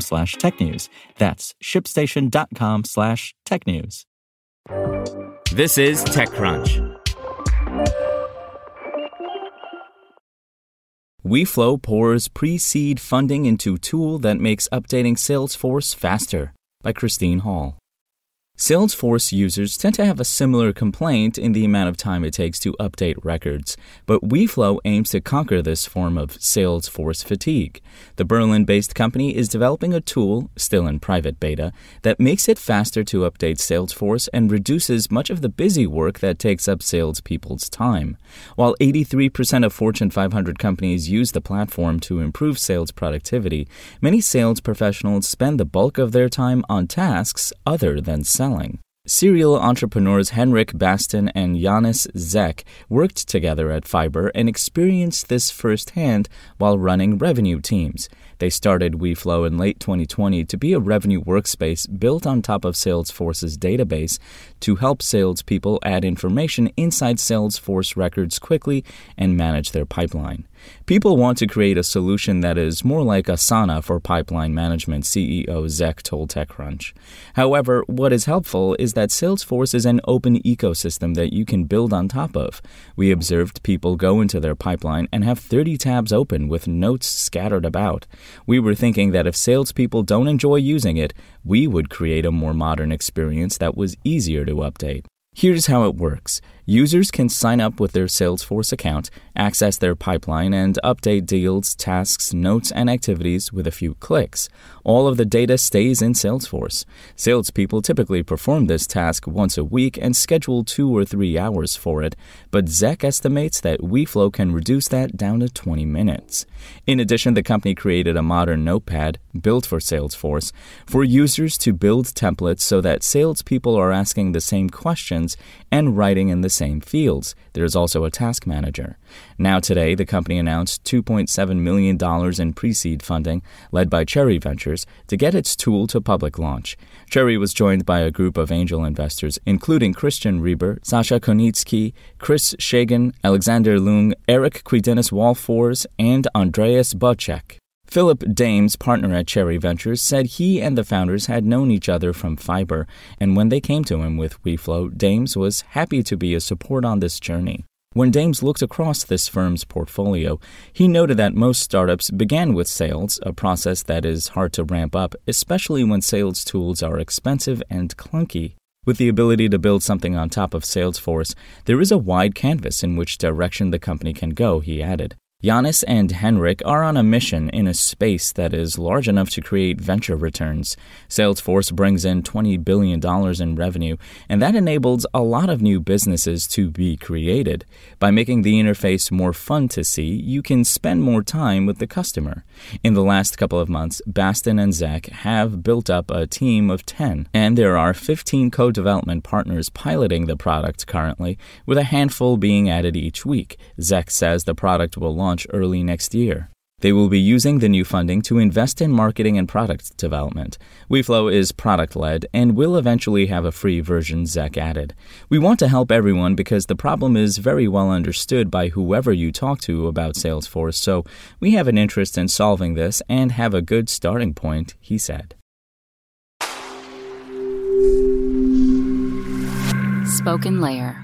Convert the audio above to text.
slash technews. That's shipstation.com slash technews. This is TechCrunch. WeFlow pours pre-seed funding into tool that makes updating Salesforce faster by Christine Hall. Salesforce users tend to have a similar complaint in the amount of time it takes to update records, but WeFlow aims to conquer this form of Salesforce fatigue. The Berlin based company is developing a tool, still in private beta, that makes it faster to update Salesforce and reduces much of the busy work that takes up salespeople's time. While 83% of Fortune 500 companies use the platform to improve sales productivity, many sales professionals spend the bulk of their time on tasks other than selling selling. Serial entrepreneurs Henrik Bastin and Janis Zech worked together at Fyber and experienced this firsthand while running revenue teams. They started WeFlow in late 2020 to be a revenue workspace built on top of Salesforce's database to help salespeople add information inside Salesforce records quickly and manage their pipeline. People want to create a solution that is more like Asana for pipeline management, CEO Zech told TechCrunch. However, what is helpful is that Salesforce is an open ecosystem that you can build on top of. We observed people go into their pipeline and have 30 tabs open with notes scattered about. We were thinking that if salespeople don't enjoy using it, we would create a more modern experience that was easier to update. Here's how it works Users can sign up with their Salesforce account, access their pipeline, and update deals, tasks, notes, and activities with a few clicks. All of the data stays in Salesforce. Salespeople typically perform this task once a week and schedule two or three hours for it, but Zech estimates that WeFlow can reduce that down to 20 minutes. In addition, the company created a modern notepad built for Salesforce for users to build templates so that salespeople are asking the same questions and writing in the same fields. There is also a task manager. Now, today, the company announced $2.7 million in pre seed funding, led by Cherry Ventures, to get its tool to public launch. Cherry was joined by a group of angel investors, including Christian Reber, Sascha Konietzke, Chris Schagen, Alexander Lung, Eric Quidenus-Wahlforss, and Andreas Bocek. Filip Dames, partner at Cherry Ventures, said he and the founders had known each other from Fyber, and when they came to him with WeFlow, Dames was happy to be a support on this journey. When Dames looked across this firm's portfolio, he noted that most startups began with sales, a process that is hard to ramp up, especially when sales tools are expensive and clunky. With the ability to build something on top of Salesforce, there is a wide canvas in which direction the company can go, he added. Janis and Henrik are on a mission in a space that is large enough to create venture returns. Salesforce brings in $20 billion in revenue, and that enables a lot of new businesses to be created. By making the interface more fun to see, you can spend more time with the customer. In the last couple of months, Bastin and Zech have built up a team of 10, and there are 15 co development partners piloting the product currently, with a handful being added each week. Zech says the product will launch launch early next year. They will be using the new funding to invest in marketing and product development. WeFlow is product led and will eventually have a free version Zech added. We want to help everyone because the problem is very well understood by whoever you talk to about Salesforce, so we have an interest in solving this and have a good starting point, he said. Spoken Layer.